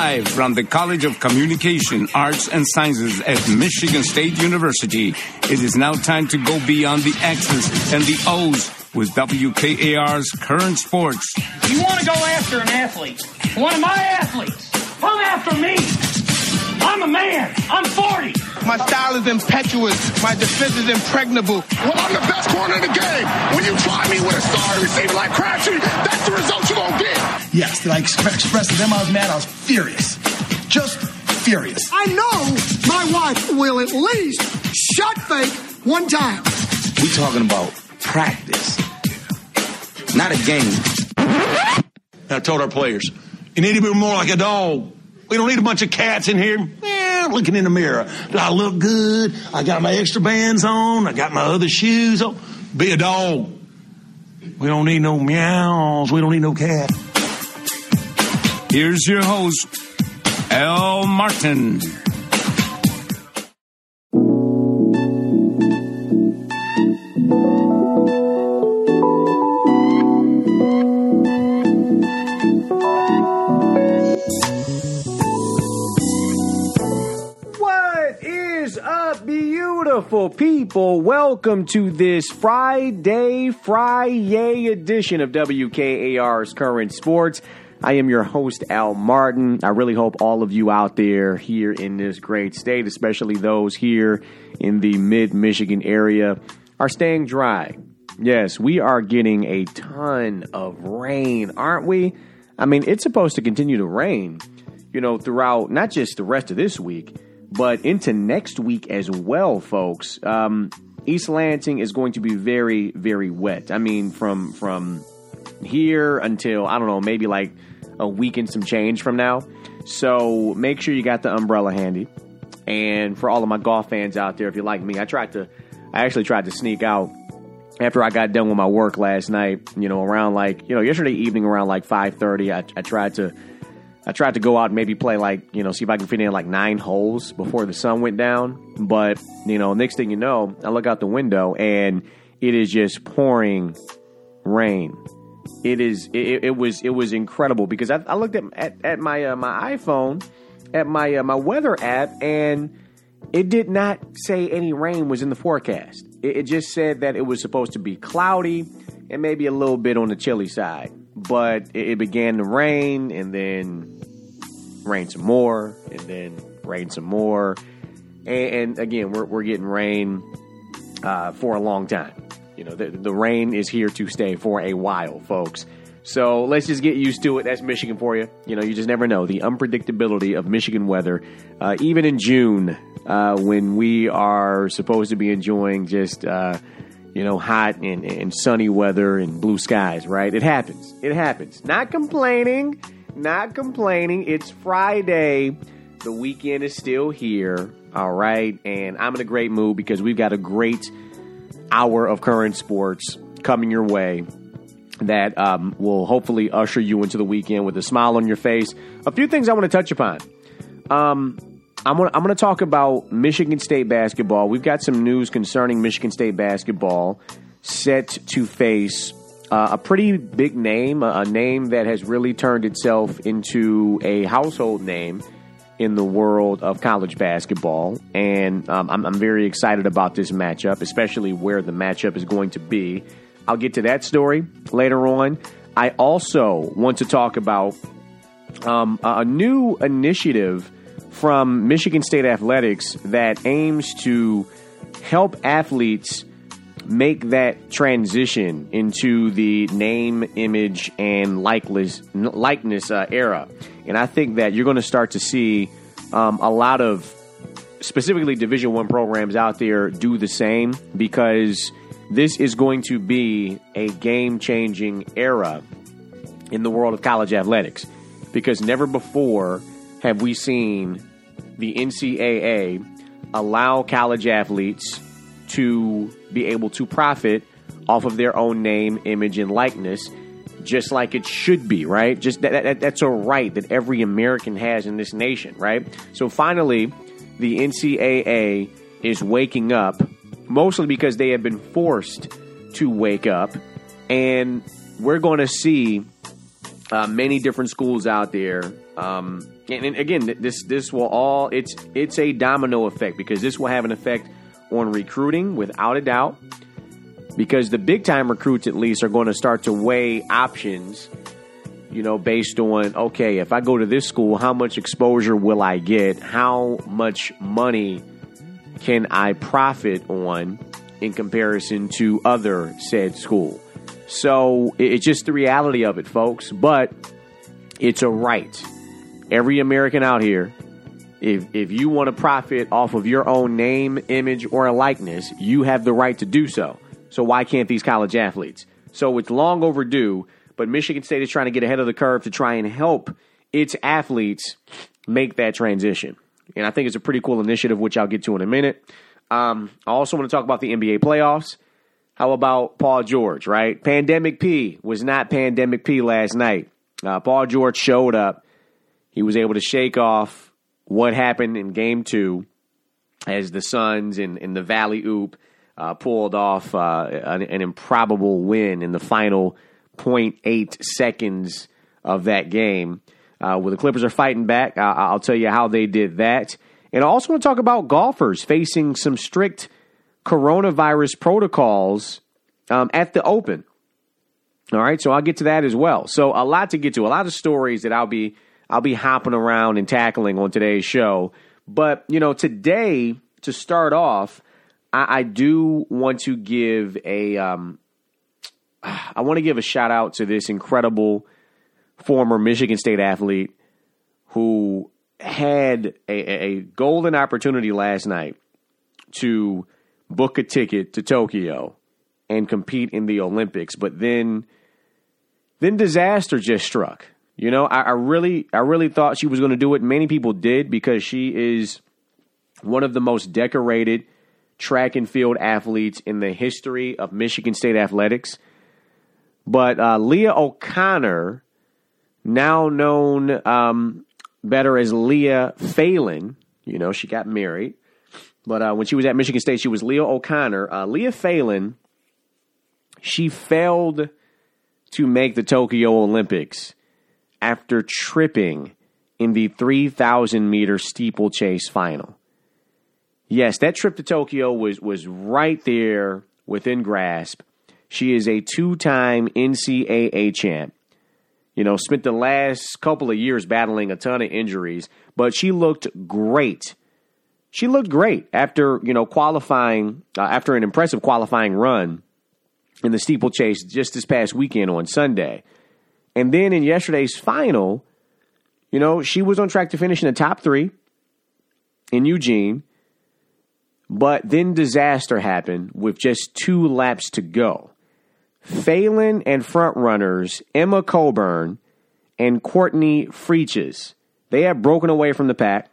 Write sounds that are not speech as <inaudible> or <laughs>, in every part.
Live from the College of Communication, Arts, and Sciences at Michigan State University, it is now time to go beyond the X's and the O's with WKAR's current sports. You want to go after an athlete, one of my athletes, come after me. I'm a man. I'm 40. My style is impetuous. My defense is impregnable. Well, I'm the best corner in the game. When you try me with a star receiver like Crabtree, that's the result you're going to get. Yes, did I express to them I was mad? I was furious. Just furious. I know my wife will at least shut fake one time. We talking about practice, not a game. I told our players, you need to be more like a dog. We don't need a bunch of cats in here eh, looking in the mirror. Do I look good? I got my extra bands on. I got my other shoes on. Be a dog. We don't need no meows. We don't need no cat. Here's your host, Al Martin. What is up, beautiful people? Welcome to this Friday, Friday edition of WKAR's Current Sports. I am your host, Al Martin. I really hope all of you out there here in this great state, especially those here in the mid Michigan area, are staying dry. Yes, we are getting a ton of rain, aren't we? I mean, it's supposed to continue to rain, you know, throughout not just the rest of this week, but into next week as well, folks. Um, East Lansing is going to be very, very wet. I mean, from from here until I don't know, maybe like a week and some change from now. So make sure you got the umbrella handy. And for all of my golf fans out there, if you're like me, I tried to, I actually tried to sneak out after I got done with my work last night. You know, around like you know yesterday evening around like five thirty, I, I tried to. I tried to go out and maybe play like, you know, see if I can fit in like nine holes before the sun went down. But, you know, next thing you know, I look out the window and it is just pouring rain. It is it, it was it was incredible because I, I looked at at, at my uh, my iPhone at my uh, my weather app and it did not say any rain was in the forecast. It, it just said that it was supposed to be cloudy and maybe a little bit on the chilly side. But it, it began to rain and then rain some more and then rain some more. And, and again, we're, we're getting rain uh, for a long time. You know, the, the rain is here to stay for a while, folks. So let's just get used to it. That's Michigan for you. You know, you just never know the unpredictability of Michigan weather, uh, even in June uh, when we are supposed to be enjoying just uh, you know hot and, and sunny weather and blue skies. Right? It happens. It happens. Not complaining. Not complaining. It's Friday. The weekend is still here. All right, and I'm in a great mood because we've got a great hour of current sports coming your way that um, will hopefully usher you into the weekend with a smile on your face. A few things I want to touch upon. Um, I'm going to talk about Michigan State basketball. We've got some news concerning Michigan State basketball set to face uh, a pretty big name, a name that has really turned itself into a household name in the world of college basketball. And um, I'm, I'm very excited about this matchup, especially where the matchup is going to be. I'll get to that story later on. I also want to talk about um, a new initiative from Michigan State Athletics that aims to help athletes make that transition into the name, image, and likeness likeness uh, era. And I think that you're going to start to see um, a lot of specifically Division One programs out there do the same because this is going to be a game changing era in the world of college athletics because never before have we seen the NCAA allow college athletes to be able to profit off of their own name, image, and likeness, just like it should be, right? Just that, that, that's a right that every American has in this nation, right? So finally, the NCAA is waking up, mostly because they have been forced to wake up, and we're going to see uh, many different schools out there um, and, and again, this this will all it's it's a domino effect because this will have an effect on recruiting without a doubt. Because the big time recruits, at least, are going to start to weigh options you know, based on, okay, if I go to this school, how much exposure will I get? How much money can I profit on in comparison to other said school? So it's just the reality of it, folks. But it's a right. Every American out here, if, if you want to profit off of your own name, image, or likeness, you have the right to do so. So why can't these college athletes? So it's long overdue but Michigan State is trying to get ahead of the curve to try and help its athletes make that transition. And I think it's a pretty cool initiative, which I'll get to in a minute. Um, I also want to talk about the NBA playoffs. How about Paul George, right? Pandemic P was not Pandemic P last night. Uh, Paul George showed up. He was able to shake off what happened in game two as the Suns in, in the Valley Oop uh, pulled off uh, an, an improbable win in the final – 0.8 seconds of that game. Uh, where the Clippers are fighting back, uh, I'll tell you how they did that. And I also want to talk about golfers facing some strict coronavirus protocols um, at the Open. All right, so I'll get to that as well. So a lot to get to, a lot of stories that I'll be I'll be hopping around and tackling on today's show. But you know, today to start off, I, I do want to give a um, I want to give a shout out to this incredible former Michigan State athlete who had a, a, golden opportunity last night to book a ticket to Tokyo and compete in the Olympics, but then then disaster just struck. You know, I, I really I really thought she was going to do it. Many people did because she is one of the most decorated track and field athletes in the history of Michigan State athletics. But uh, Leah O'Connor, now known um, better as Leah Falland, you know, she got married. But uh, when she was at Michigan State, she was Leah O'Connor. Uh, Leah Falland, she failed to make the Tokyo Olympics after tripping in the 3,000 meter steeplechase final. Yes, that trip to Tokyo was, was right there within grasp. She is a two time NCAA champ. You know, spent the last couple of years battling a ton of injuries, but she looked great. She looked great after, you know, qualifying, uh, after an impressive qualifying run in the steeplechase just this past weekend on Sunday. And then in yesterday's final, you know, she was on track to finish in the top three in Eugene. But then disaster happened with just two laps to go. Falland and frontrunners Emma Coburn and Courtney Frerichs. They had broken away from the pack.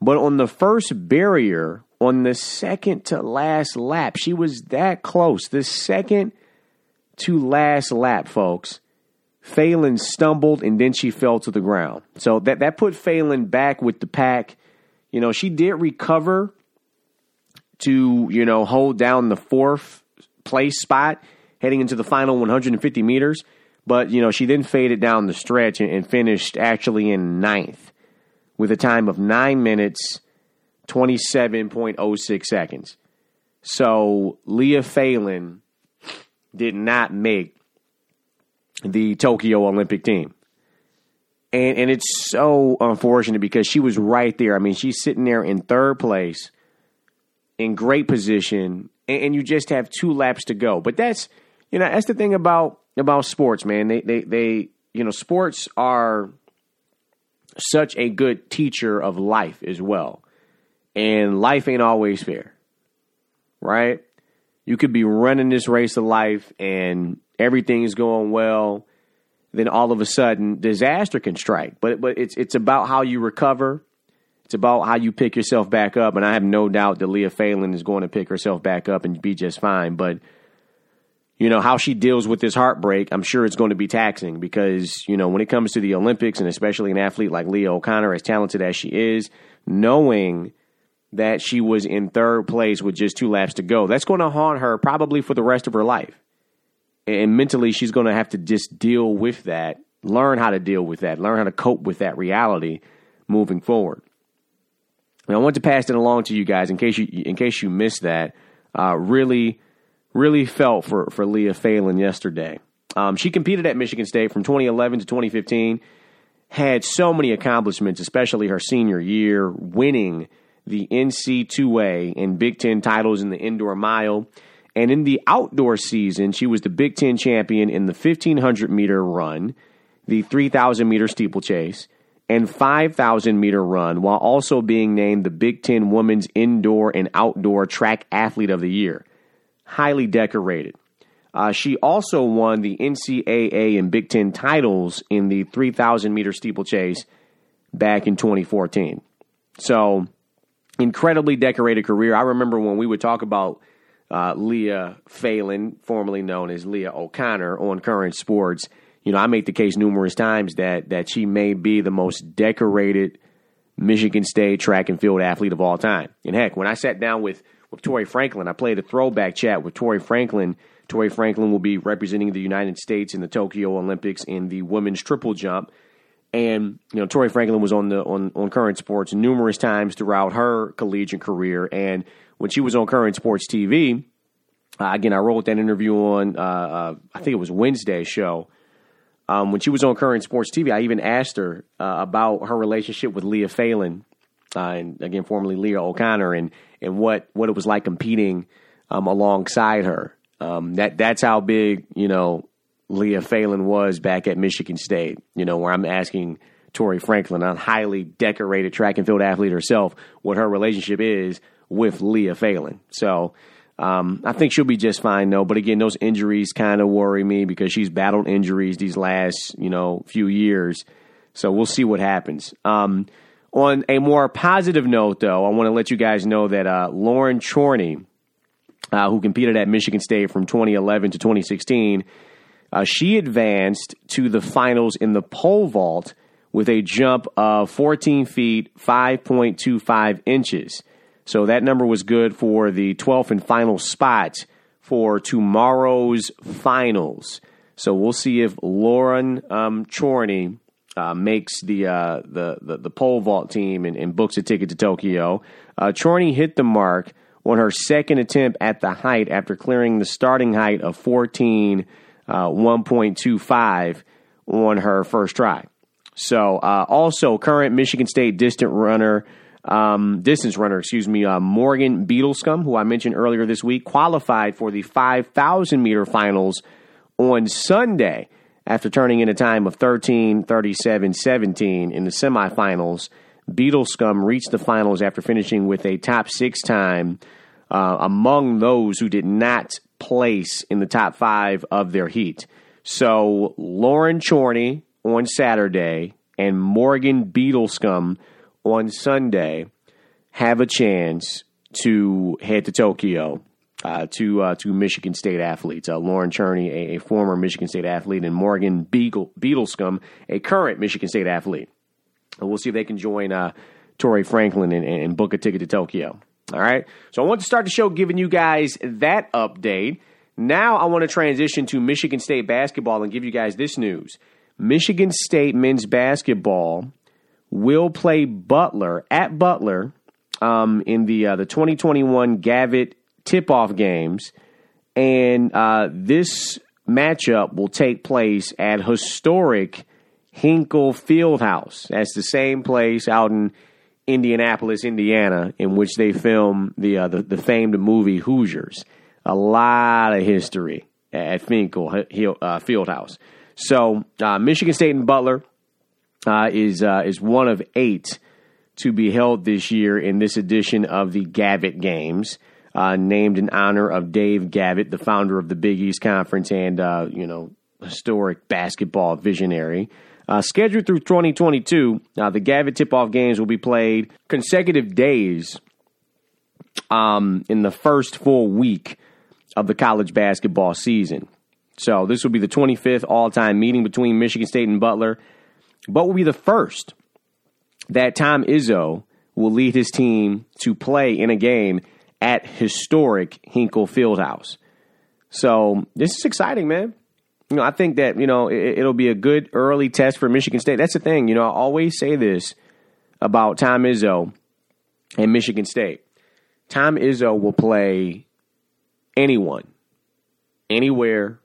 But on the first barrier, on the second to last lap, she was that close. The second to last lap, folks. Falland stumbled and then she fell to the ground. So that, that put Falland back with the pack. You know, she did recover to, you know, hold down the fourth place spot heading into the final 150 meters. But, you know, she then faded down the stretch and, and finished actually in ninth with a time of 9 minutes, 27.06 seconds. So Leah Falland did not make the Tokyo Olympic team. And, and it's so unfortunate because she was right there. I mean, she's sitting there in third place, in great position, and, and you just have two laps to go. But that's you know, that's the thing about about sports, man. They they they you know, sports are such a good teacher of life as well. And life ain't always fair. Right? You could be running this race of life and everything is going well, then all of a sudden disaster can strike. But but it's it's about how you recover. It's about how you pick yourself back up, and I have no doubt that Leah Falland is going to pick herself back up and be just fine. But you know, how she deals with this heartbreak, I'm sure it's going to be taxing because, you know, when it comes to the Olympics and especially an athlete like Leah O'Connor, as talented as she is, knowing that she was in third place with just two laps to go, that's going to haunt her probably for the rest of her life. And mentally, she's going to have to just deal with that learn how to deal with that, learn how to cope with that reality moving forward. And I want to pass it along to you guys in case you in case you missed that. Uh, really, really felt for for Leah Falland yesterday. Um, she competed at Michigan State from 2011 to 2015. Had so many accomplishments, especially her senior year, winning the NC2A and Big Ten titles in the indoor mile. And in the outdoor season, she was the Big Ten champion in the 1500 meter run, the 3000 meter steeplechase, and 5,000 meter run, while also being named the Big Ten Women's Indoor and Outdoor Track Athlete of the Year. Highly decorated. Uh, she also won the NCAA and Big Ten titles in the 3,000 meter steeplechase back in 2014. So, incredibly decorated career. I remember when we would talk about uh, Leah Falland, formerly known as Leah O'Connor, on Current Sports you know, I make the case numerous times that that she may be the most decorated Michigan State track and field athlete of all time. And heck, when I sat down with with Tori Franklin, I played a throwback chat with Tori Franklin. Tori Franklin will be representing the United States in the Tokyo Olympics in the women's triple jump. And you know, Tori Franklin was on the on, on Current Sports numerous times throughout her collegiate career. And when she was on Current Sports TV, uh, again, I wrote that interview on uh, uh, I think it was Wednesday's show um, when she was on Current Sports TV, I even asked her uh, about her relationship with Leah Falland, uh, and again, formerly Leah O'Connor, and and what what it was like competing um, alongside her. Um, that that's how big you know Leah Falland was back at Michigan State. You know, where I'm asking Tori Franklin, a highly decorated track and field athlete herself, what her relationship is with Leah Falland. So um, I think she'll be just fine though. But again, those injuries kind of worry me because she's battled injuries these last you know few years. So we'll see what happens. Um, on a more positive note, though, I want to let you guys know that uh, Lauren Chorney, uh, who competed at Michigan State from 2011 to 2016, uh, she advanced to the finals in the pole vault with a jump of 14 feet 5.25 inches. So that number was good for the 12th and final spot for tomorrow's finals. So we'll see if Lauren um, Chorney uh, makes the, uh, the, the the pole vault team and, and, books a ticket to Tokyo. Uh, Chorney hit the mark on her second attempt at the height after clearing the starting height of 14 uh, 1.25 on her first try. So uh, also current Michigan State distant runner um, distance runner, excuse me, uh, Morgan Beadlescomb, who I mentioned earlier this week, qualified for the 5,000 meter finals on Sunday after turning in a time of 13 37 17 in the semifinals. Beadlescomb reached the finals after finishing with a top six time uh, among those who did not place in the top five of their heat. So Lauren Chorney on Saturday and Morgan Beadlescomb on Sunday have a chance to head to Tokyo uh, to uh, to Michigan State athletes. Uh, Lauren Chorney, a, a, former Michigan State athlete, and Morgan Beagle, Beadlescomb, a current Michigan State athlete. And we'll see if they can join uh, Tori Franklin and, and book a ticket to Tokyo. All right. So I want to start the show giving you guys that update. Now I want to transition to Michigan State basketball and give you guys this news. Michigan State men's basketball will play Butler at Butler um, in the uh, the 2021 Gavitt tip off games, and uh, this matchup will take place at historic Hinkle Fieldhouse. That's the same place out in Indianapolis, Indiana, in which they film the uh, the, the famed movie Hoosiers. A lot of history at Hinkle uh, Fieldhouse. So uh, Michigan State and Butler uh, is uh, is one of eight to be held this year in this edition of the Gavitt Games, uh, named in honor of Dave Gavitt, the founder of the Big East Conference and uh, you know historic basketball visionary. Uh, scheduled through 2022, uh, the Gavitt tip-off games will be played consecutive days um, in the first full week of the college basketball season. So this will be the 25th all-time meeting between Michigan State and Butler but will be the first that Tom Izzo will lead his team to play in a game at historic Hinkle Fieldhouse. So this is exciting, man. you know, I think that you know it, it'll be a good early test for Michigan State. That's the thing. You know, I always say this about Tom Izzo and Michigan State. Tom Izzo will play anyone, anywhere,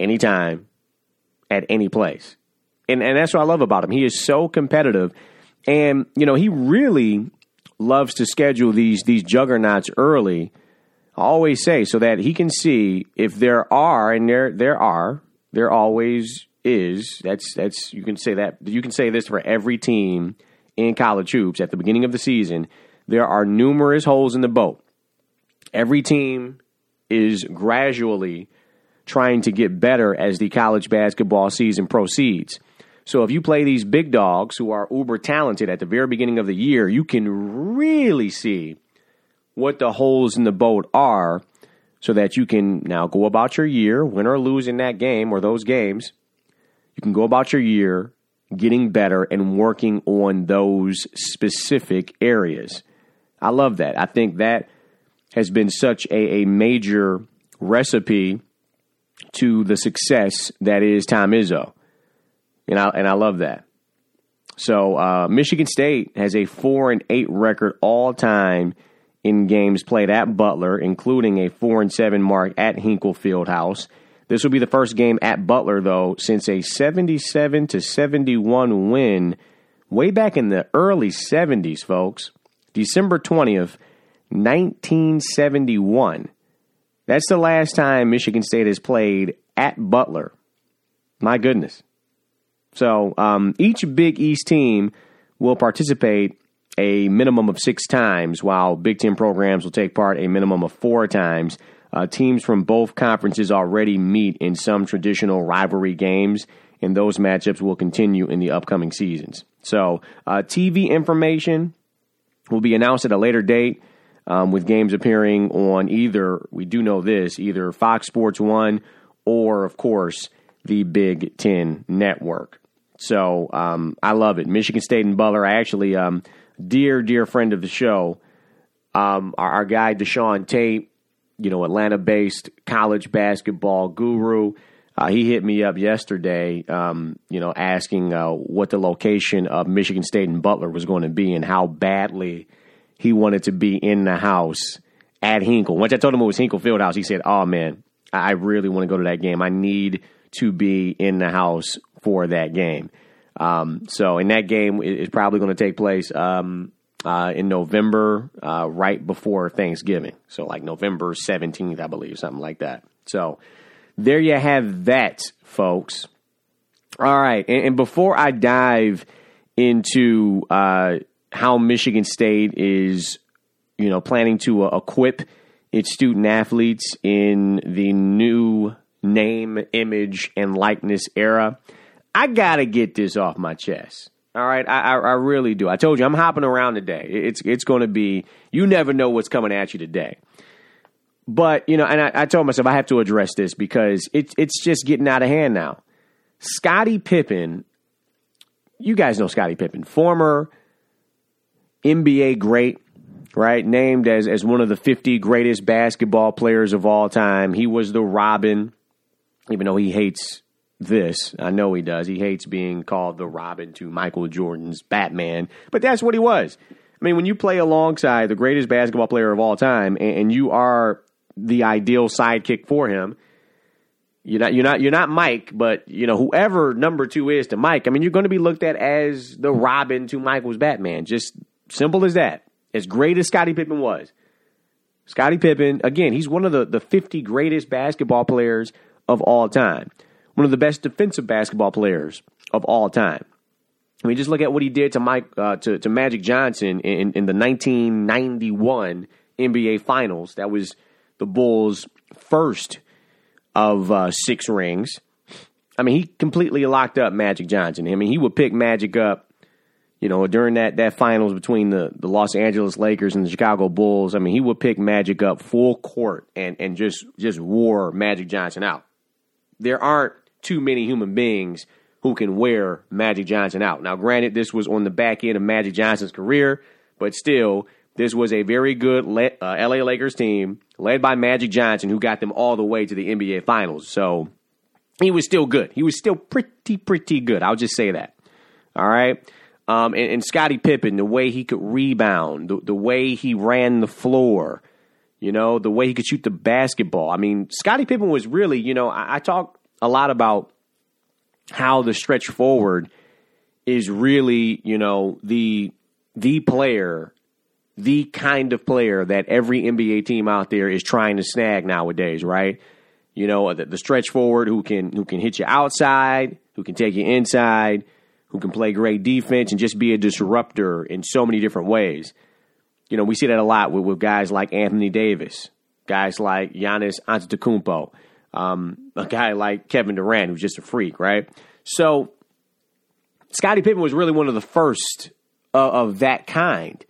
anytime, at any place. And and that's what I love about him. He is so competitive. And, you know, he really loves to schedule these these juggernauts early. I always say so that he can see if there are, and there there are, there always is. That's that's you can say that you can say this for every team in college hoops at the beginning of the season. There are numerous holes in the boat. Every team is gradually trying to get better as the college basketball season proceeds. So if you play these big dogs who are uber talented at the very beginning of the year, you can really see what the holes in the boat are so that you can now go about your year, win or lose in that game or those games. You can go about your year getting better and working on those specific areas. I love that. I think that has been such a, a major recipe to the success that is Tom Izzo. And I, and I love that. So uh, Michigan State has a four and eight record all time in games played at Butler, including a four and seven mark at Hinkle Fieldhouse. This will be the first game at Butler, though, since a 77 to 71 win way back in the early 70s, folks. December 20th, 1971. That's the last time Michigan State has played at Butler. My goodness. So um, each Big East team will participate a minimum of six times, while Big Ten programs will take part a minimum of four times. Uh, teams from both conferences already meet in some traditional rivalry games, and those matchups will continue in the upcoming seasons. So, uh, TV information will be announced at a later date um, with games appearing on either, we do know this, either Fox Sports 1 or, of course, the Big Ten Network. So um, I love it. Michigan State and Butler. I actually, um, dear, dear friend of the show, um, our, our, guy Deshaun Tate, you know, Atlanta based college basketball guru. Uh, he hit me up yesterday, um, you know, asking uh, what the location of Michigan State and Butler was going to be and how badly he wanted to be in the house at Hinkle. Once I told him it was Hinkle Fieldhouse, he said, "Oh man, I really want to go to that game. I need to be in the house for that game." Um, so, in that game is probably going to take place um, uh, in November, uh, right before Thanksgiving. So, like November seventeenth, I believe, something like that. So, there you have that, folks. All right, and, and before I dive into uh, how Michigan State is, you know, planning to uh, equip its student athletes in the new name, image, and likeness era. I got to get this off my chest. All right, I, I, I, really do. I told you I'm hopping around today. It's it's going to be you never know what's coming at you today. But you know, and I, I told myself I have to address this because it's it's just getting out of hand now. Scottie Pippen, you guys know Scottie Pippen, former NBA great, right? Named as, as one of the 50 greatest basketball players of all time. He was the Robin, even though he hates this. I know he does. He hates being called the Robin to Michael Jordan's Batman, but that's what he was. I mean, when you play alongside the greatest basketball player of all time and, and you are the ideal sidekick for him, you're not you're not you're not Mike, but you know whoever number two is to Mike. I mean, you're going to be looked at as the Robin to Michael's Batman. Just Simple as that. As great as Scottie Pippen was, Scottie Pippen, again, he's one of the, the 50 greatest basketball players of all time. One of the best defensive basketball players of all time. I mean, just look at what he did to Mike uh, to, to Magic Johnson in, in the 1991 NBA Finals. That was the Bulls' first of uh, six rings. I mean, he completely locked up Magic Johnson. I mean, he would pick Magic up you know, during that that finals between the, the Los Angeles Lakers and the Chicago Bulls, I mean, he would pick Magic up full court and and just just wore Magic Johnson out. There aren't too many human beings who can wear Magic Johnson out. Now, granted, this was on the back end of Magic Johnson's career, but still, this was a very good uh, LA Lakers team led by Magic Johnson who got them all the way to the NBA Finals. So, he was still good. He was still pretty, pretty good. I'll just say that. All right. Um, and, and Scottie Pippen, the way he could rebound, the, the way he ran the floor, you know, the way he could shoot the basketball. I mean, Scottie Pippen was really, you know, I, I talk a lot about how the stretch forward is really, you know, the the player, the kind of player that every NBA team out there is trying to snag nowadays, right? You know, the, the stretch forward who can who can hit you outside, who can take you inside, who can play great defense and just be a disruptor in so many different ways. You know, we see that a lot with, with guys like Anthony Davis, guys like Giannis Antetokounmpo, um, a guy like Kevin Durant, who's just a freak, right? So, Scottie Pippen was really one of the first uh, of that kind.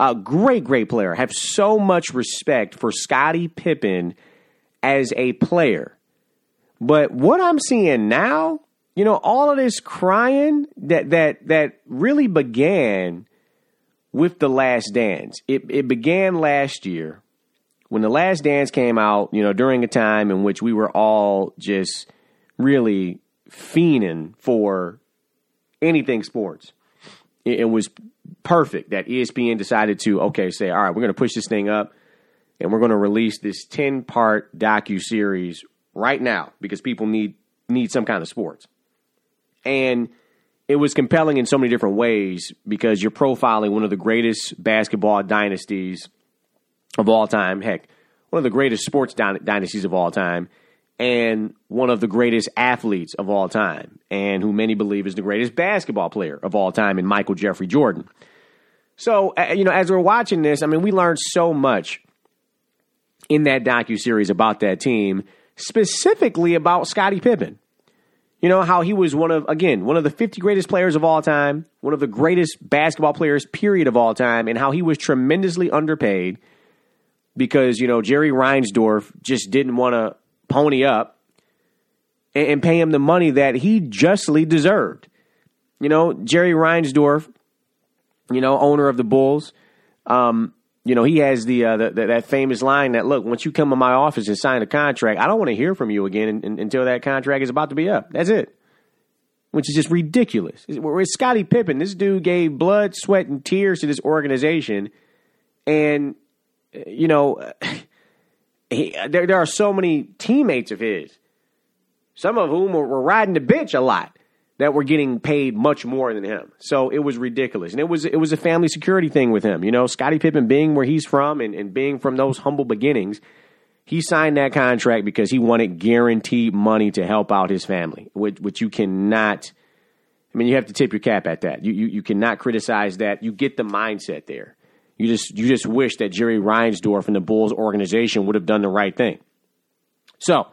A great, great player. I have so much respect for Scottie Pippen as a player. But what I'm seeing now, you know, all of this crying that that that really began with the last dance. It it began last year when the last dance came out, you know, during a time in which we were all just really fiending for anything sports. It, it was perfect that ESPN decided to okay, say, all right, we're going to push this thing up and we're going to release this 10 part docu series right now because people need need some kind of sports. And it was compelling in so many different ways because you're profiling one of the greatest basketball dynasties of all time. Heck, one of the greatest sports dynasties of all time, and one of the greatest athletes of all time, and who many believe is the greatest basketball player of all time in Michael Jeffrey Jordan. So, you know, as we're watching this, I mean, we learned so much in that docu series about that team, specifically about Scottie Pippen. You know how he was one of again one of the 50 greatest players of all time, one of the greatest basketball players period of all time, and how he was tremendously underpaid because you know Jerry Reinsdorf just didn't want to pony up and, and pay him the money that he justly deserved. You know Jerry Reinsdorf, you know owner of the Bulls, um, you know, he has the, uh, the, the, that famous line that look, once you come to my office and sign a contract, I don't want to hear from you again in, in, until that contract is about to be up. That's it. Which is just ridiculous. Whereas Scottie Pippen, this dude gave blood, sweat, and tears to this organization, and you know, <laughs> he, there there are so many teammates of his, some of whom were, were riding the bench a lot that were getting paid much more than him. So it was ridiculous. And it was it was a family security thing with him. You know, Scottie Pippen being where he's from and, and being from those humble beginnings, he signed that contract because he wanted guaranteed money to help out his family, which, which you cannot I mean, you have to tip your cap at that. You, you you cannot criticize that. You get the mindset there. You just you just wish that Jerry Reinsdorf and the Bulls organization would have done the right thing. So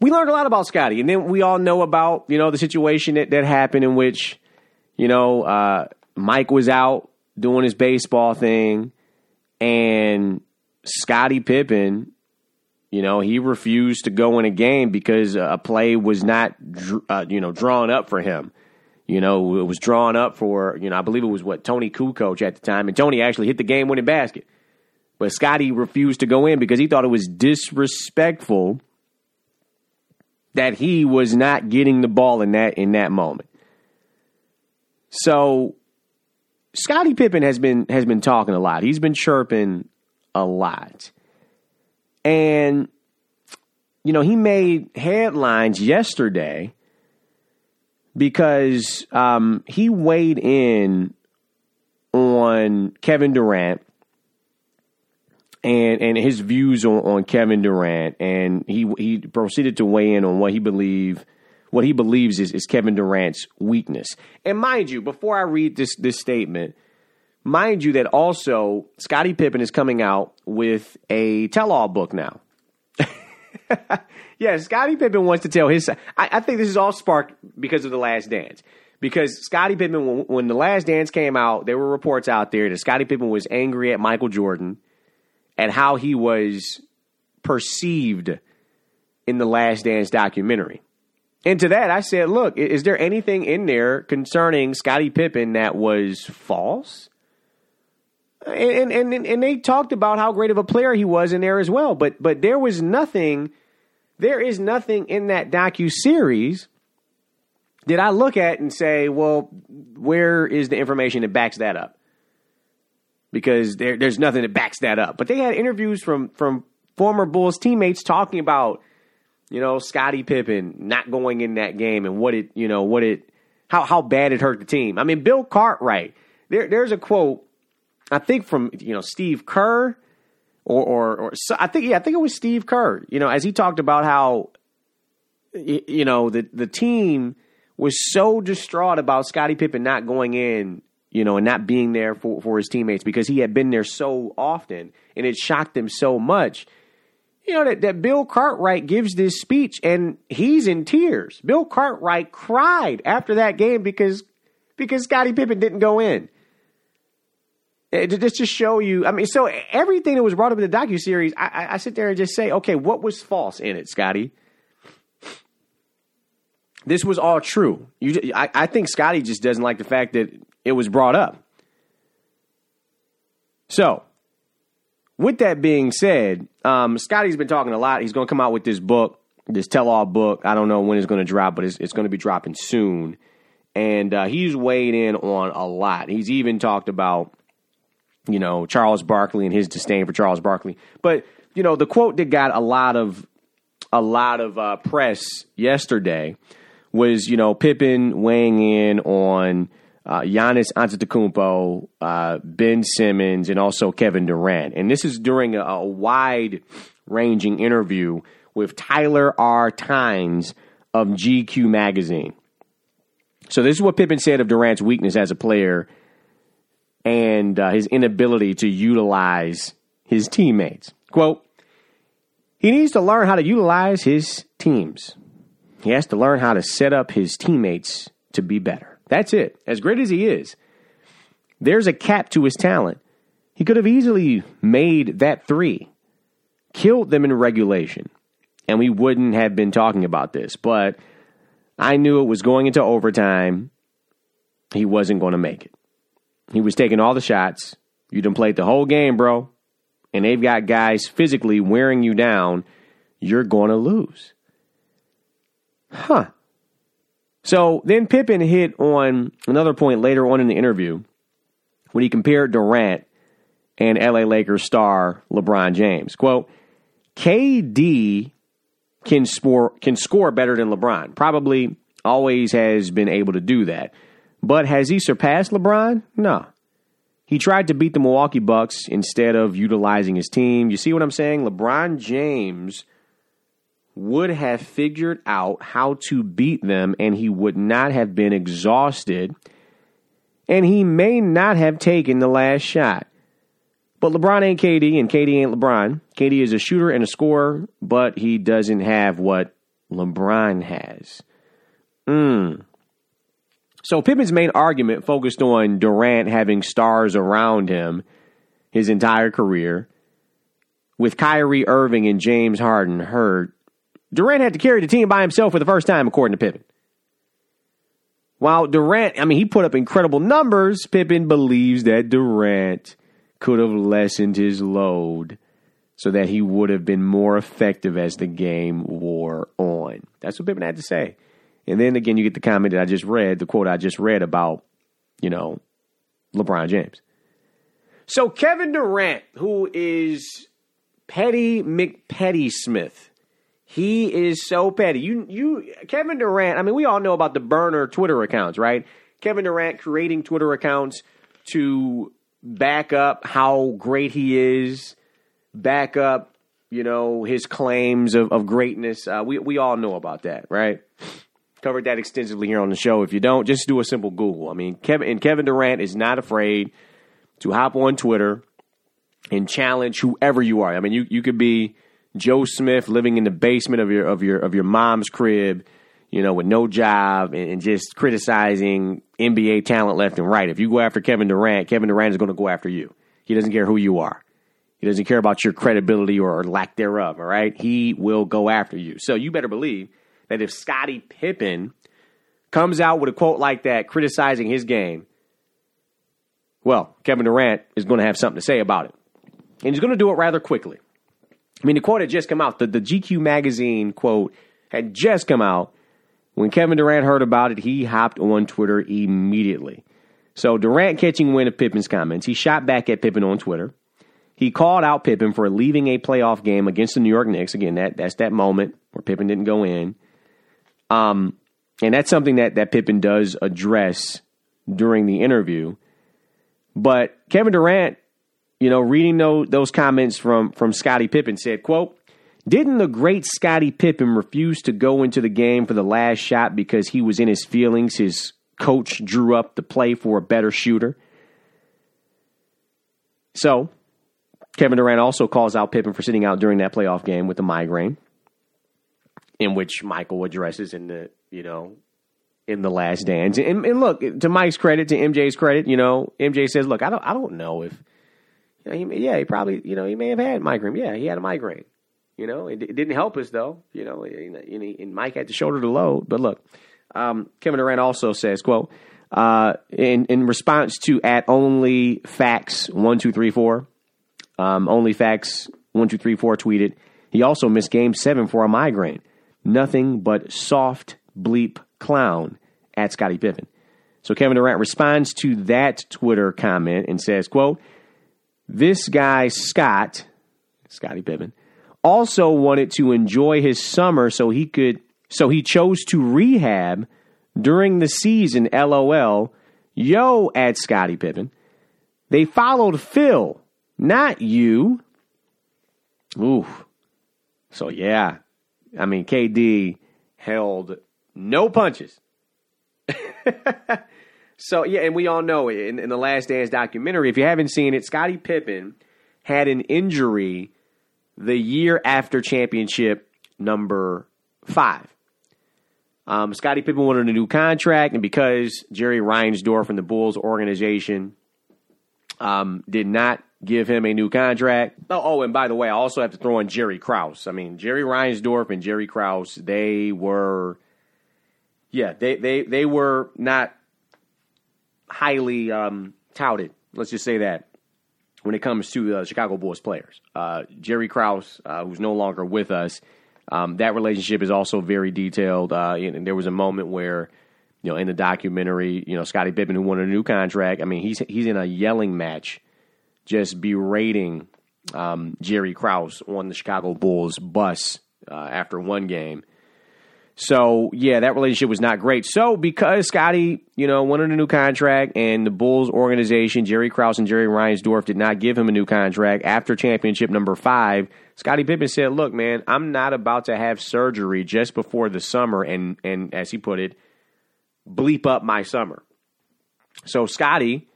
we learned a lot about Scottie, and then we all know about you know the situation that, that happened in which you know uh, Mike was out doing his baseball thing, and Scottie Pippen, you know, he refused to go in a game because a play was not uh, you know drawn up for him. You know, it was drawn up for you know I believe it was what Toni Kukoc at the time, and Tony actually hit the game winning basket, but Scottie refused to go in because he thought it was disrespectful that he was not getting the ball in that in that moment. So Scottie Pippen has been has been talking a lot. He's been chirping a lot. And you know, he made headlines yesterday because um, he weighed in on Kevin Durant and and his views on, on Kevin Durant, and he he proceeded to weigh in on what he believe what he believes is, is Kevin Durant's weakness. And mind you, before I read this this statement, mind you that also Scottie Pippen is coming out with a tell-all book now. <laughs> yeah, Scottie Pippen wants to tell his. I, I, think this is all sparked because of the Last Dance. Because Scottie Pippen, when, when the Last Dance came out, there were reports out there that Scottie Pippen was angry at Michael Jordan and how he was perceived in the Last Dance documentary. And to that, I said, look, is there anything in there concerning Scottie Pippen that was false? And, and, and, they talked about how great of a player he was in there as well. But, but there was nothing there is nothing in that docu series that I look at and say, well, where is the information that backs that up? Because there, there's nothing that backs that up. But they had interviews from from former Bulls teammates talking about, you know, Scottie Pippen not going in that game and what it, you know, what it, how how bad it hurt the team. I mean, Bill Cartwright. There, there's a quote, I think from you know Steve Kerr, or or, or I think yeah, I think it was Steve Kerr. You know, as he talked about how, you know, the the team was so distraught about Scottie Pippen not going in, you know, and not being there for, for his teammates because he had been there so often and it shocked them so much. You know, that, that Bill Cartwright gives this speech and he's in tears. Bill Cartwright cried after that game because because Scottie Pippen didn't go in. Just to show you, I mean, so everything that was brought up in the docu series, I, I, sit there and just say, okay, what was false in it, Scottie? this was all true. You, I, I think Scottie just doesn't like the fact that it was brought up. So, with that being said, um, Scottie's been talking a lot. He's going to come out with this book, this tell-all book. I don't know when it's going to drop, but it's, it's going to be dropping soon. And uh, he's weighed in on a lot. He's even talked about, you know, Charles Barkley and his disdain for Charles Barkley. But you know, the quote that got a lot of a lot of uh, press yesterday was you know Pippen weighing in on uh, Giannis Antetokounmpo, uh, Ben Simmons, and also Kevin Durant, and this is during a, a wide ranging interview with Tyler R. Tynes of GQ magazine. So this is what Pippen said of Durant's weakness as a player and uh, his inability to utilize his teammates. Quote, he needs to learn how to utilize his teams. He has to learn how to set up his teammates to be better. That's it. As great as he is, there's a cap to his talent. He could have easily made that three, killed them in regulation, and we wouldn't have been talking about this. But I knew it was going into overtime. He wasn't going to make it. He was taking all the shots. You done played the whole game, bro. And they've got guys physically wearing you down. You're going to lose. Huh. So then Pippen hit on another point later on in the interview when he compared Durant and LA Lakers star LeBron James. Quote, KD can can score better than LeBron. Probably always has been able to do that. But has he surpassed LeBron? No. He tried to beat the Milwaukee Bucks instead of utilizing his team. You see what I'm saying? LeBron James would have figured out how to beat them and he would not have been exhausted and he may not have taken the last shot. But LeBron ain't KD and KD ain't LeBron. KD is a shooter and a scorer, but he doesn't have what LeBron has. Mm. So Pippen's main argument focused on Durant having stars around him his entire career. With Kyrie Irving and James Harden hurt, Durant had to carry the team by himself for the first time, according to Pippen. While Durant, I mean, he put up incredible numbers, Pippen believes that Durant could have lessened his load so that he would have been more effective as the game wore on. That's what Pippen had to say. And then again, you get the comment that I just read, the quote I just read about, you know, LeBron James. So Kevin Durant, who is Petty McPetty Smith, he is so petty. You you Kevin Durant, I mean, we all know about the burner Twitter accounts, right? Kevin Durant creating Twitter accounts to back up how great he is, back up, you know, his claims of, of greatness. Uh, we we all know about that, right? Covered that extensively here on the show. If you don't, just do a simple Google. I mean, Kevin and Kevin Durant is not afraid to hop on Twitter and challenge whoever you are. I mean, you you could be Joe Smith living in the basement of your of your of your mom's crib, you know, with no job and, and just criticizing NBA talent left and right. If you go after Kevin Durant, Kevin Durant is going to go after you. He doesn't care who you are. He doesn't care about your credibility or, or lack thereof. All right, he will go after you. So you better believe that if Scottie Pippen comes out with a quote like that criticizing his game, well, Kevin Durant is going to have something to say about it. And he's going to do it rather quickly. I mean, the quote had just come out. The, the GQ magazine quote had just come out. When Kevin Durant heard about it, he hopped on Twitter immediately. So Durant catching wind of Pippen's comments, he shot back at Pippen on Twitter. He called out Pippen for leaving a playoff game against the New York Knicks. Again, that that's that moment where Pippen didn't go in. Um, and that's something that that Pippen does address during the interview. But Kevin Durant, you know, reading those, those comments from from Scottie Pippen said, "quote Didn't the great Scottie Pippen refuse to go into the game for the last shot because he was in his feelings? His coach drew up the play for a better shooter." So Kevin Durant also calls out Pippen for sitting out during that playoff game with a migraine, in which Michael addresses in the you know in the last dance. And, and, look, to Mike's credit, to MJ's credit, you know, MJ says, "Look, I don't, I don't know if, you know, he, yeah, he probably, you know, he may have had migraine. Yeah, he had a migraine. You know, it, it didn't help us though. You know, and, and Mike had to shoulder the load. But look, um, Kevin Durant also says, "quote." Uh, in in response to at only facts one two three four, um, only facts one two three four tweeted. He also missed Game Seven for a migraine. Nothing but soft bleep clown at Scottie Pippen. So Kevin Durant responds to that Twitter comment and says, quote, this guy, Scott, Scottie Pippen, also wanted to enjoy his summer so he could, so he chose to rehab during the season, lol. Yo, at Scottie Pippen. They followed Phil, not you. Ooh. So yeah. I mean, KD held no punches. <laughs> so yeah, and we all know it in, in, the Last Dance documentary. If you haven't seen it, Scottie Pippen had an injury the year after championship number five. Um, Scottie Pippen wanted a new contract, and because Jerry Reinsdorf and the Bulls organization um, did not give him a new contract. Oh, oh, and by the way, I also have to throw in Jerry Krause. I mean, Jerry Reinsdorf and Jerry Krause, they were yeah, they they they were not highly um, touted. Let's just say that when it comes to the Chicago Bulls players, uh, Jerry Krause, uh, who's no longer with us, um, that relationship is also very detailed. Uh, and there was a moment where, you know, in the documentary, you know, Scottie Pippen, who wanted a new contract, I mean, he's he's in a yelling match, just berating um, Jerry Krause on the Chicago Bulls bus uh, after one game. So yeah, that relationship was not great. So because Scottie, you know, wanted a new contract, and the Bulls organization, Jerry Krause and Jerry Reinsdorf, did not give him a new contract after championship number five. Scottie Pippen said, "Look, man, I'm not about to have surgery just before the summer, and and as he put it, bleep up my summer." So Scottie,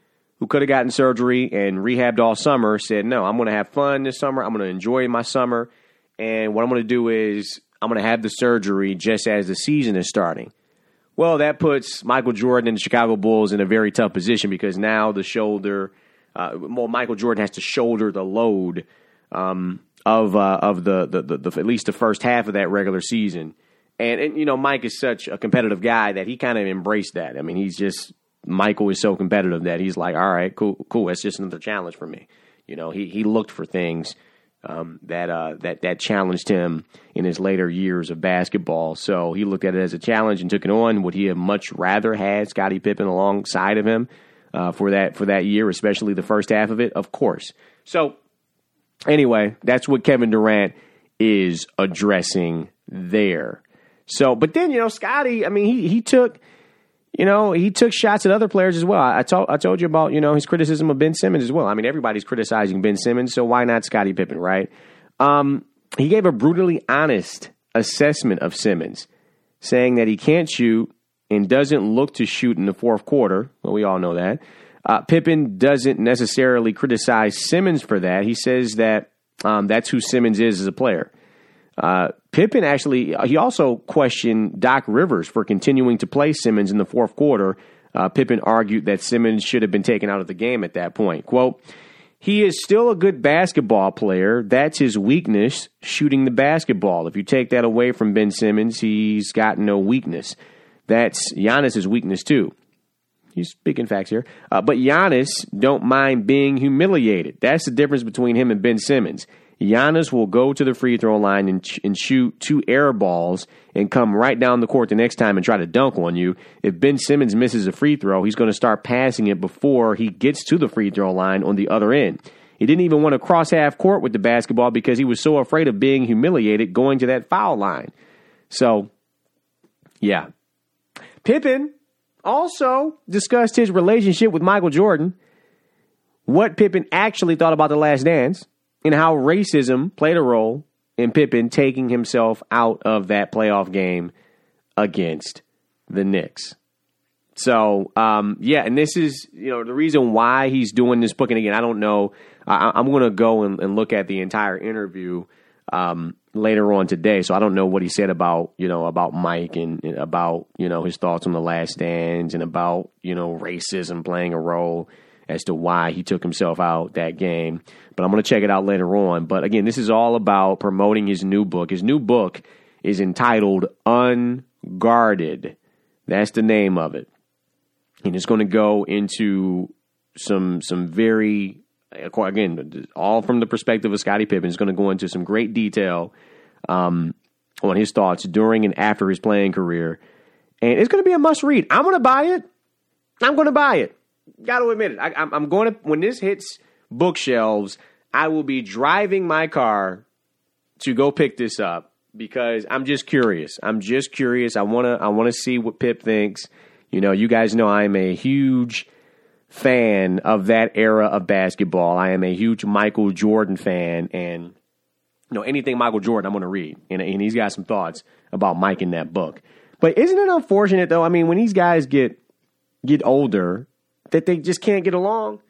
who could have gotten surgery and rehabbed all summer, said, "No, I'm going to have fun this summer. I'm going to enjoy my summer, and what I'm going to do is." I'm going to have the surgery just as the season is starting. Well, that puts Michael Jordan and the Chicago Bulls in a very tough position because now the shoulder, uh, well, Michael Jordan has to shoulder the load um, of uh, of the, the, the, the, at least the first half of that regular season. And, and you know, Mike is such a competitive guy that he kind of embraced that. I mean, he's just Michael is so competitive that he's like, all right, cool, cool. That's just another challenge for me. You know, he he looked for things um, that uh, that that challenged him in his later years of basketball. So he looked at it as a challenge and took it on. Would he have much rather had Scottie Pippen alongside of him uh, for that for that year, especially the first half of it? Of course. So anyway, that's what Kevin Durant is addressing there. So, but then you know, Scottie. I mean, he he took you know, he took shots at other players as well. I, told I told you about you know his criticism of Ben Simmons as well. I mean, everybody's criticizing Ben Simmons, so why not Scottie Pippen, right? Um, he gave a brutally honest assessment of Simmons, saying that he can't shoot and doesn't look to shoot in the fourth quarter. Well, we all know that. Uh, Pippen doesn't necessarily criticize Simmons for that. He says that um, that's who Simmons is as a player. Uh, Pippen actually, he also questioned Doc Rivers for continuing to play Simmons in the fourth quarter. Uh, Pippen argued that Simmons should have been taken out of the game at that point. Quote, he is still a good basketball player. That's his weakness, shooting the basketball. If you take that away from Ben Simmons, he's got no weakness. That's Giannis' weakness, too. He's speaking facts here. Uh, but Giannis don't mind being humiliated. That's the difference between him and Ben Simmons. Giannis will go to the free throw line and, ch- and shoot two air balls and come right down the court the next time and try to dunk on you. If Ben Simmons misses a free throw, he's going to start passing it before he gets to the free throw line on the other end. He didn't even want to cross half court with the basketball because he was so afraid of being humiliated going to that foul line. So, yeah. Pippen also discussed his relationship with Michael Jordan, what Pippen actually thought about The Last Dance, and how racism played a role in Pippen taking himself out of that playoff game against the Knicks. So, um, yeah, and this is, you know, the reason why he's doing this book. And again, I don't know. I, am going to go and, and, look at the entire interview um, later on today. So I don't know what he said about, you know, about Mike and, and about, you know, his thoughts on the Last Dance and about, you know, racism playing a role as to why he took himself out that game. But I'm going to check it out later on. But again, this is all about promoting his new book. His new book is entitled Unguarded. That's the name of it. And it's going to go into some some very again all from the perspective of Scottie Pippen. It's going to go into some great detail um, on his thoughts during and after his playing career. And it's going to be a must read. I'm going to buy it. I'm going to buy it got to admit it. I, I'm going to when this hits bookshelves, I will be driving my car to go pick this up because I'm just curious. I'm just curious. I want to I want to see what Pip thinks. You know, you guys know I'm a huge fan of that era of basketball. I am a huge Michael Jordan fan and you know anything Michael Jordan I'm going to read. And, and he's got some thoughts about Mike in that book. But isn't it unfortunate though? I mean, when these guys get get older that they just can't get along.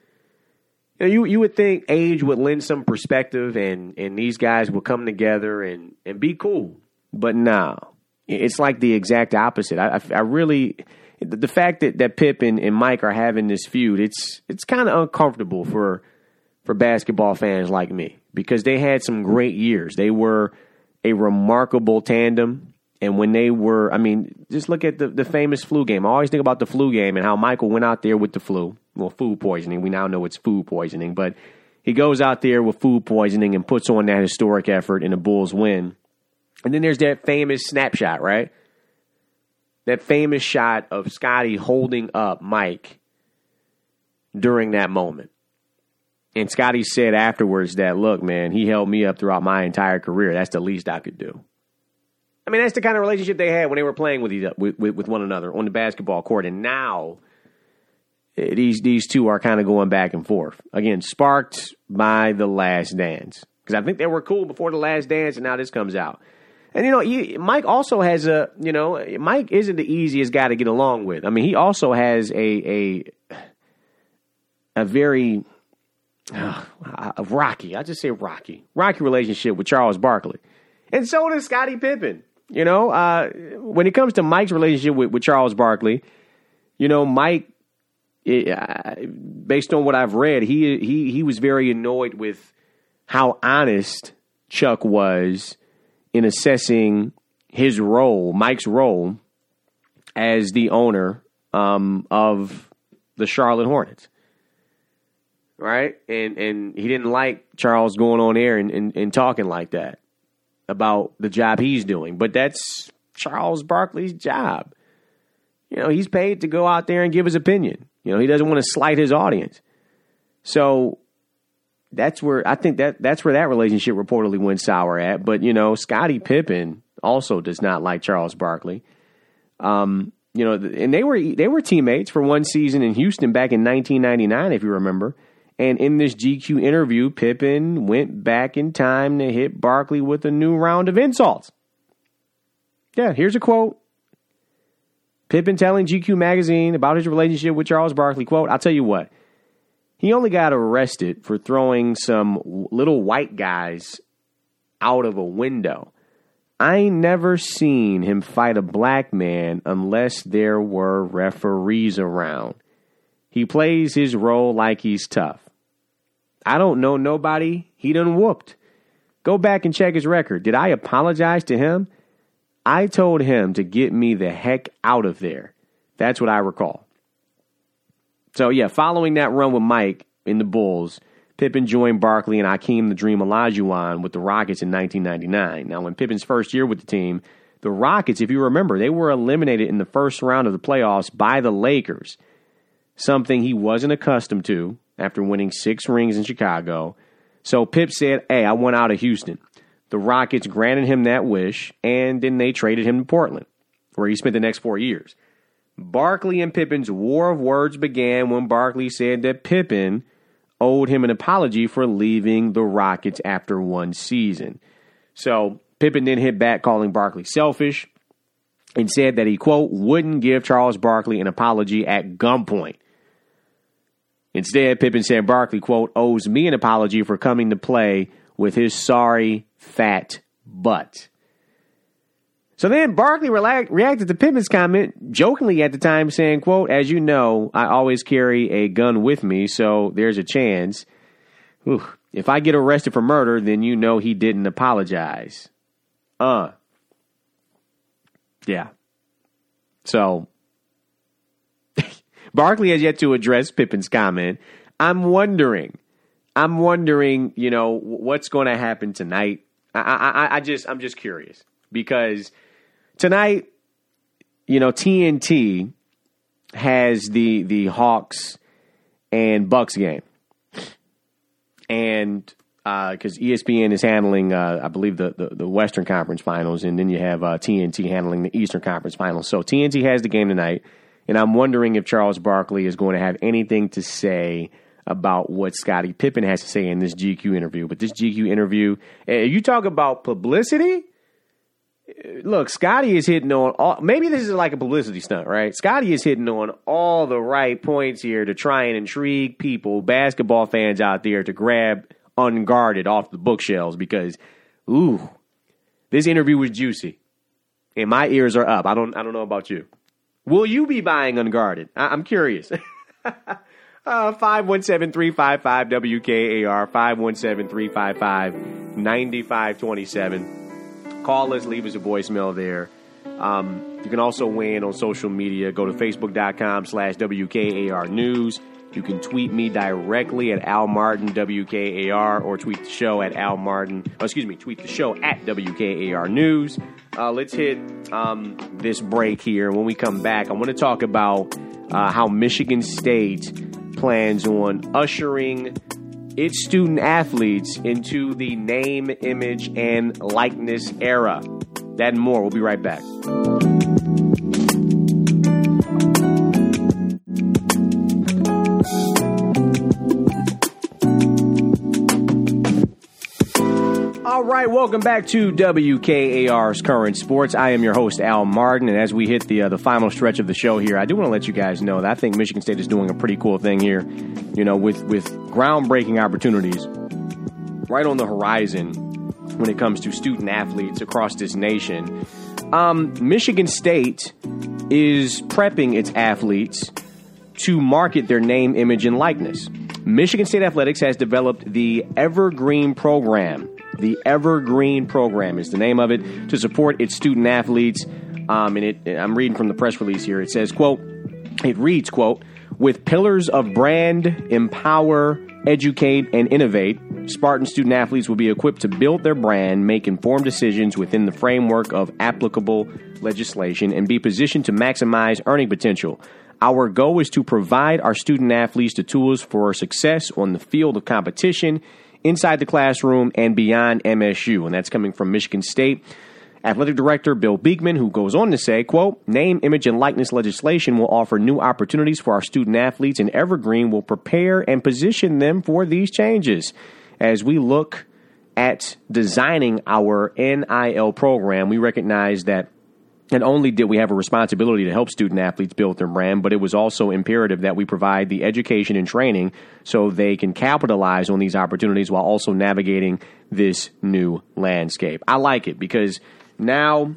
You, know, you, you would think age would lend some perspective and, and these guys would come together and, and be cool. But no, it's like the exact opposite. I, I, I really, the fact that, that Pip and, and Mike are having this feud, it's it's kind of uncomfortable for for basketball fans like me because they had some great years. They were a remarkable tandem. And when they were, I mean, just look at the, the famous flu game. I always think about the flu game and how Michael went out there with the flu. Well, food poisoning. We now know it's food poisoning, but he goes out there with food poisoning and puts on that historic effort and the Bulls win. And then there's that famous snapshot, right? That famous shot of Scottie holding up Mike during that moment. And Scottie said afterwards that, look, man, he held me up throughout my entire career. That's the least I could do. I mean, that's the kind of relationship they had when they were playing with, each, with, with one another on the basketball court. And now eh, these these two are kind of going back and forth again, sparked by the Last Dance because I think they were cool before the Last Dance, and now this comes out. And you know, he, Mike also has a you know, Mike isn't the easiest guy to get along with. I mean, he also has a a a very uh, rocky. I just say rocky, rocky relationship with Charles Barkley, and so does Scottie Pippen. You know, uh, when it comes to Mike's relationship with, with Charles Barkley, you know, Mike, it, uh, based on what I've read, he he he was very annoyed with how honest Chuck was in assessing his role, Mike's role, as the owner um, of the Charlotte Hornets. Right, and and he didn't like Charles going on air and, and, and talking like that about the job he's doing, but that's Charles Barkley's job. You know, he's paid to go out there and give his opinion. You know, he doesn't want to slight his audience. So that's where I think that that's where that relationship reportedly went sour at. But you know, Scottie Pippen also does not like Charles Barkley. Um, you know, and they were they were teammates for one season in Houston back in 1999, if you remember. And in this GQ interview, Pippen went back in time to hit Barkley with a new round of insults. Yeah, here's a quote. Pippen telling GQ magazine about his relationship with Charles Barkley. Quote, I'll tell you what, he only got arrested for throwing some little white guys out of a window. I ain't never seen him fight a black man unless there were referees around. He plays his role like he's tough. I don't know nobody he done whooped. Go back and check his record. Did I apologize to him? I told him to get me the heck out of there. That's what I recall. So, yeah, following that run with Mike in the Bulls, Pippen joined Barkley and Hakeem the Dream Olajuwon with the Rockets in 1999. Now, in Pippen's first year with the team, the Rockets, if you remember, they were eliminated in the first round of the playoffs by the Lakers, something he wasn't accustomed to after winning six rings in Chicago. So Pip said, Hey, I want out of Houston. The Rockets granted him that wish, and then they traded him to Portland, where he spent the next four years. Barkley and Pippen's war of words began when Barkley said that Pippen owed him an apology for leaving the Rockets after one season. So Pippen then hit back, calling Barkley selfish, and said that he, quote, wouldn't give Charles Barkley an apology at gunpoint. Instead, Pippen said Barkley, quote, owes me an apology for coming to play with his sorry, fat butt. So then Barkley reacted to Pippen's comment jokingly at the time, saying, quote, as you know, I always carry a gun with me, so there's a chance. Whew, if I get arrested for murder, then you know he didn't apologize. Uh. Yeah. So Barkley has yet to address Pippen's comment. I'm wondering, I'm wondering, you know, what's going to happen tonight. I, I, I just, I'm just curious because tonight, you know, TNT has the the Hawks and Bucks game, and because uh, ESPN is handling, uh, I believe, the, the, the Western Conference Finals, and then you have uh, TNT handling the Eastern Conference Finals. So TNT has the game tonight, and I'm wondering if Charles Barkley is going to have anything to say about what Scottie Pippen has to say in this GQ interview. But this GQ interview, eh, you talk about publicity. Look, Scottie is hitting on all. Maybe this is like a publicity stunt, right? Scottie is hitting on all the right points here to try and intrigue people, basketball fans out there, to grab unguarded off the bookshelves because, ooh, this interview was juicy, and my ears are up. I don't, I don't know about you. Will you be buying unguarded? I, am curious. <laughs> Uh, 517-355-WKAR, 517-355-9527. Call us, leave us a voicemail there. Um, you can also weigh in on social media. Go to facebook.com slash WKAR News. You can tweet me directly at Al Martin WKAR or tweet the show at Al Martin. Oh, excuse me, tweet the show at WKAR News. Uh, let's hit um, this break here. When we come back, I want to talk about uh, how Michigan State plans on ushering its student athletes into the name, image, and likeness era. That and more. We'll be right back. Right, welcome back to WKAR's Current Sports. I am your host Al Martin, and as we hit the uh, the final stretch of the show here, I do want to let you guys know that I think Michigan State is doing a pretty cool thing here. You know, with with groundbreaking opportunities right on the horizon when it comes to student athletes across this nation. Um, Michigan State is prepping its athletes to market their name, image, and likeness. Michigan State Athletics has developed the Evergreen Program the Evergreen Program is the name of it to support its student athletes. Um, and it, I'm reading from the press release here. It says, "quote It reads, quote With pillars of brand, empower, educate, and innovate." Spartan student athletes will be equipped to build their brand, make informed decisions within the framework of applicable legislation, and be positioned to maximize earning potential. Our goal is to provide our student athletes the tools for success on the field of competition inside the classroom and beyond MSU. And that's coming from Michigan State. Athletic Director Bill Beekman, who goes on to say, quote, name, image, and likeness legislation will offer new opportunities for our student athletes, and Evergreen will prepare and position them for these changes. As we look at designing our NIL program, we recognize that not only did we have a responsibility to help student athletes build their brand, but it was also imperative that we provide the education and training so they can capitalize on these opportunities while also navigating this new landscape. I like it because now,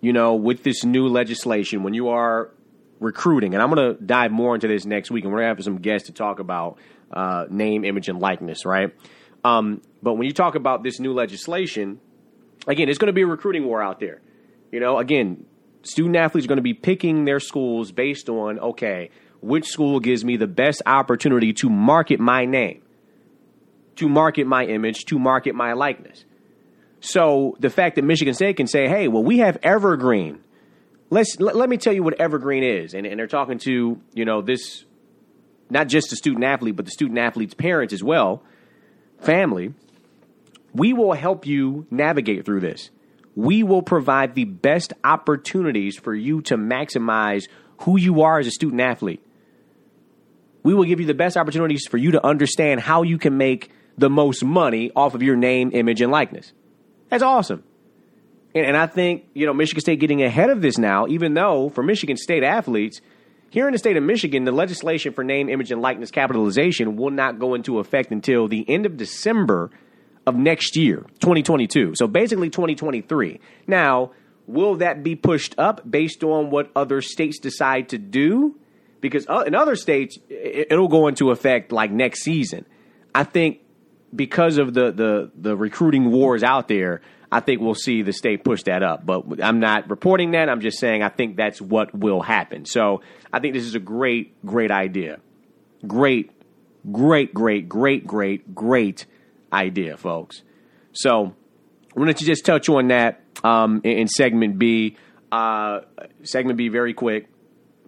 you know, with this new legislation, when you are recruiting, and I'm going to dive more into this next week, and we're going to have some guests to talk about uh, name, image, and likeness, right? Um, but when you talk about this new legislation, again, it's going to be a recruiting war out there. You know, again, student athletes are going to be picking their schools based on, okay, which school gives me the best opportunity to market my name? to market my image, to market my likeness. So the fact that Michigan State can say, "Hey, well, we have Evergreen." Let's let, let me tell you what Evergreen is, and, and they're talking to you know this, not just the student athlete, but the student athlete's parents as well, family. We will help you navigate through this. We will provide the best opportunities for you to maximize who you are as a student athlete. We will give you the best opportunities for you to understand how you can make the most money off of your name, image, and likeness. That's awesome. And, and I think, you know, Michigan State getting ahead of this now, even though for Michigan State athletes, here in the state of Michigan, the legislation for name, image, and likeness capitalization will not go into effect until the end of December of next year, 2022. So basically 2023. Now, will that be pushed up based on what other states decide to do? Because uh, in other states, it'll go into effect like next season. I think because of the, the, the recruiting wars out there, I think we'll see the state push that up. But I'm not reporting that. I'm just saying I think that's what will happen. So I think this is a great, great idea. Great, great, great, great, great, great idea, folks. So wanted to just touch on that um, in, in, segment B. Uh, segment B, very quick.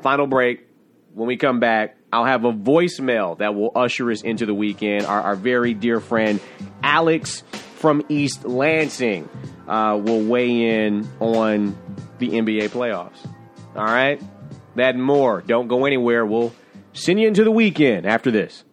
Final break. When we come back, I'll have a voicemail that will usher us into the weekend. Our, our very dear friend Alex from East Lansing uh, will weigh in on the NBA playoffs. All right? That and more. Don't go anywhere. We'll send you into the weekend after this.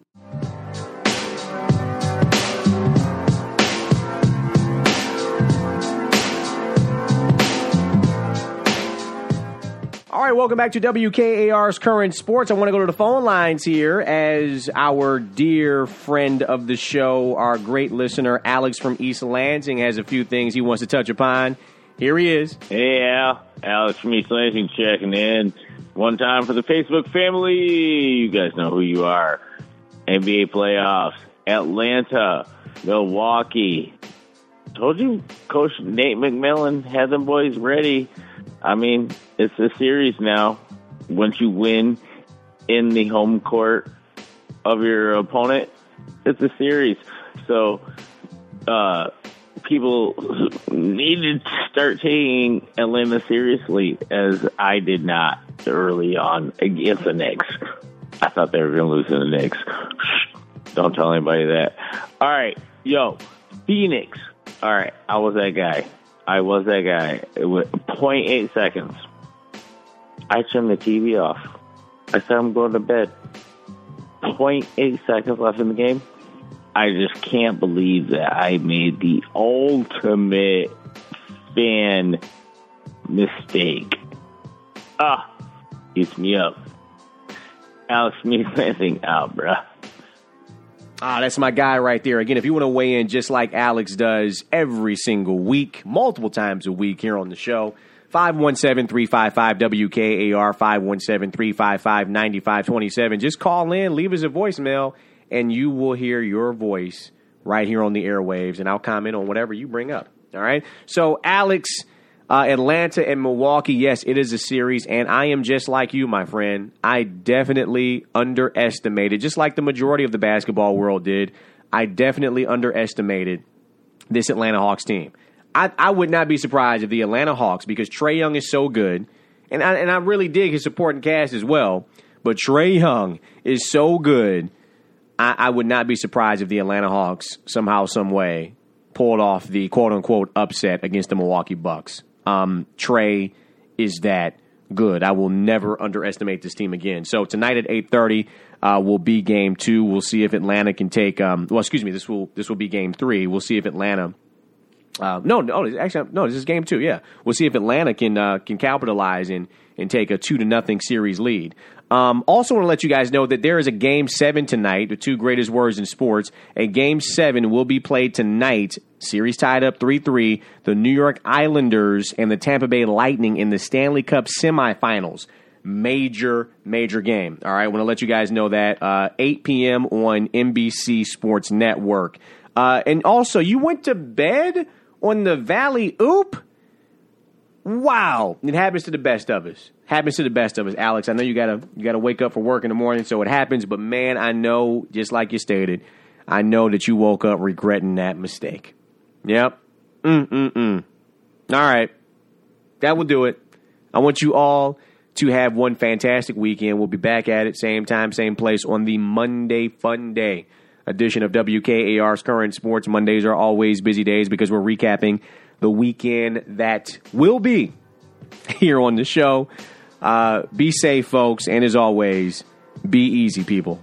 Welcome back to WKAR's Current Sports. I want to go to the phone lines here as our dear friend of the show, our great listener, Alex from East Lansing, has a few things he wants to touch upon. Here he is. Hey, Al. Alex from East Lansing checking in. One time for the Facebook family. You guys know who you are. NBA playoffs, Atlanta, Milwaukee. Told you Coach Nate McMillan had them boys ready I mean, it's a series now. Once you win in the home court of your opponent, it's a series. So, uh, people need to start taking Atlanta seriously, as I did not early on against the Knicks. I thought they were going to lose to the Knicks. Don't tell anybody that. All right, yo, Phoenix. All right, I was that guy. I was that guy. It was 0.8 seconds. I turned the TV off. I said, I'm going to bed. 0.8 seconds left in the game. I just can't believe that I made the ultimate fan mistake. Ah, eats me up. Alex <laughs> me anything out, bruh. Ah, that's my guy right there. Again, if you want to weigh in just like Alex does every single week, multiple times a week here on the show, 517 355 WKAR, 517 355 9527. Just call in, leave us a voicemail, and you will hear your voice right here on the airwaves, and I'll comment on whatever you bring up. All right? So, Alex uh, Atlanta and Milwaukee, yes, it is a series, and I am just like you, my friend. I definitely underestimated, just like the majority of the basketball world did, I definitely underestimated this Atlanta Hawks team. I, I would not be surprised if the Atlanta Hawks, because Trae Young is so good, and I, and I really dig his supporting cast as well, but Trae Young is so good. I, I would not be surprised if the Atlanta Hawks somehow, some way, pulled off the quote unquote upset against the Milwaukee Bucks um, Trae is that good. I will never underestimate this team again. So tonight at eight thirty uh, will be game two. We'll see if Atlanta can take. Um, well, excuse me. This will this will be game three. We'll see if Atlanta. Uh, no, no, actually, no. This is game two. Yeah, we'll see if Atlanta can uh, can capitalize and and take a two to nothing series lead. Um, also, want to let you guys know that there is a game seven tonight. The two greatest words in sports. A game seven will be played tonight. Series tied up three three. The New York Islanders and the Tampa Bay Lightning in the Stanley Cup semifinals. Major, major game. All right, I want to let you guys know that uh, 8 p.m. on NBC Sports Network. Uh, and also, you went to bed on the Valley Oop. Wow, it happens to the best of us. Happens to the best of us, Alex. I know you gotta you gotta wake up for work in the morning, so it happens. But man, I know, just like you stated, I know that you woke up regretting that mistake. Yep. Mm mm mm. All right. That will do it. I want you all to have one fantastic weekend. We'll be back at it, same time, same place on the Monday Fun Day edition of WKAR's Current Sports. Mondays are always busy days because we're recapping the weekend that will be <laughs> here on the show. Uh, be safe, folks, and as always, be easy, people.